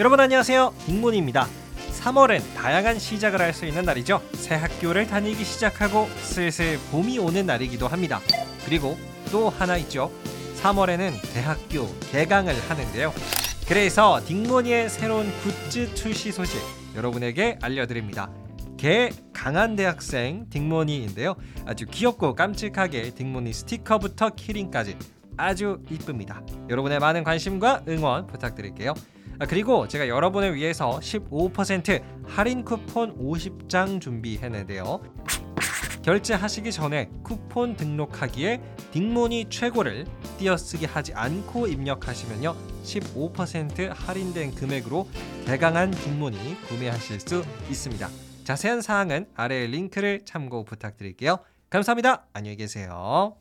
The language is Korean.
여러분 안녕하세요. 딩문입니다. 3월은 다양한 시작을 할 수 있는 날이죠. 새 학교를 다니기 시작하고 슬슬 봄이 오는 날이기도 합니다. 그리고 또 하나 있죠. 3월에는 대학교 개강을 하는데요. 그래서 딩모니의 새로운 굿즈 출시 소식 여러분에게 알려드립니다. 개 강한 대학생 딩모니인데요. 아주 귀엽고 깜찍하게 딩모니 스티커부터 키링까지 아주 이쁩니다. 여러분의 많은 관심과 응원 부탁드릴게요. 아, 그리고 제가 여러분을 위해서 15% 할인 쿠폰 50장 준비했는데요. 결제하시기 전에 쿠폰 등록하기에 딩모니 최고를 띄어쓰기 하지 않고 입력하시면요 15% 할인된 금액으로 개강한 딩모니 구매하실 수 있습니다. 자세한 사항은 아래 링크를 참고 부탁드릴게요. 감사합니다. 안녕히 계세요.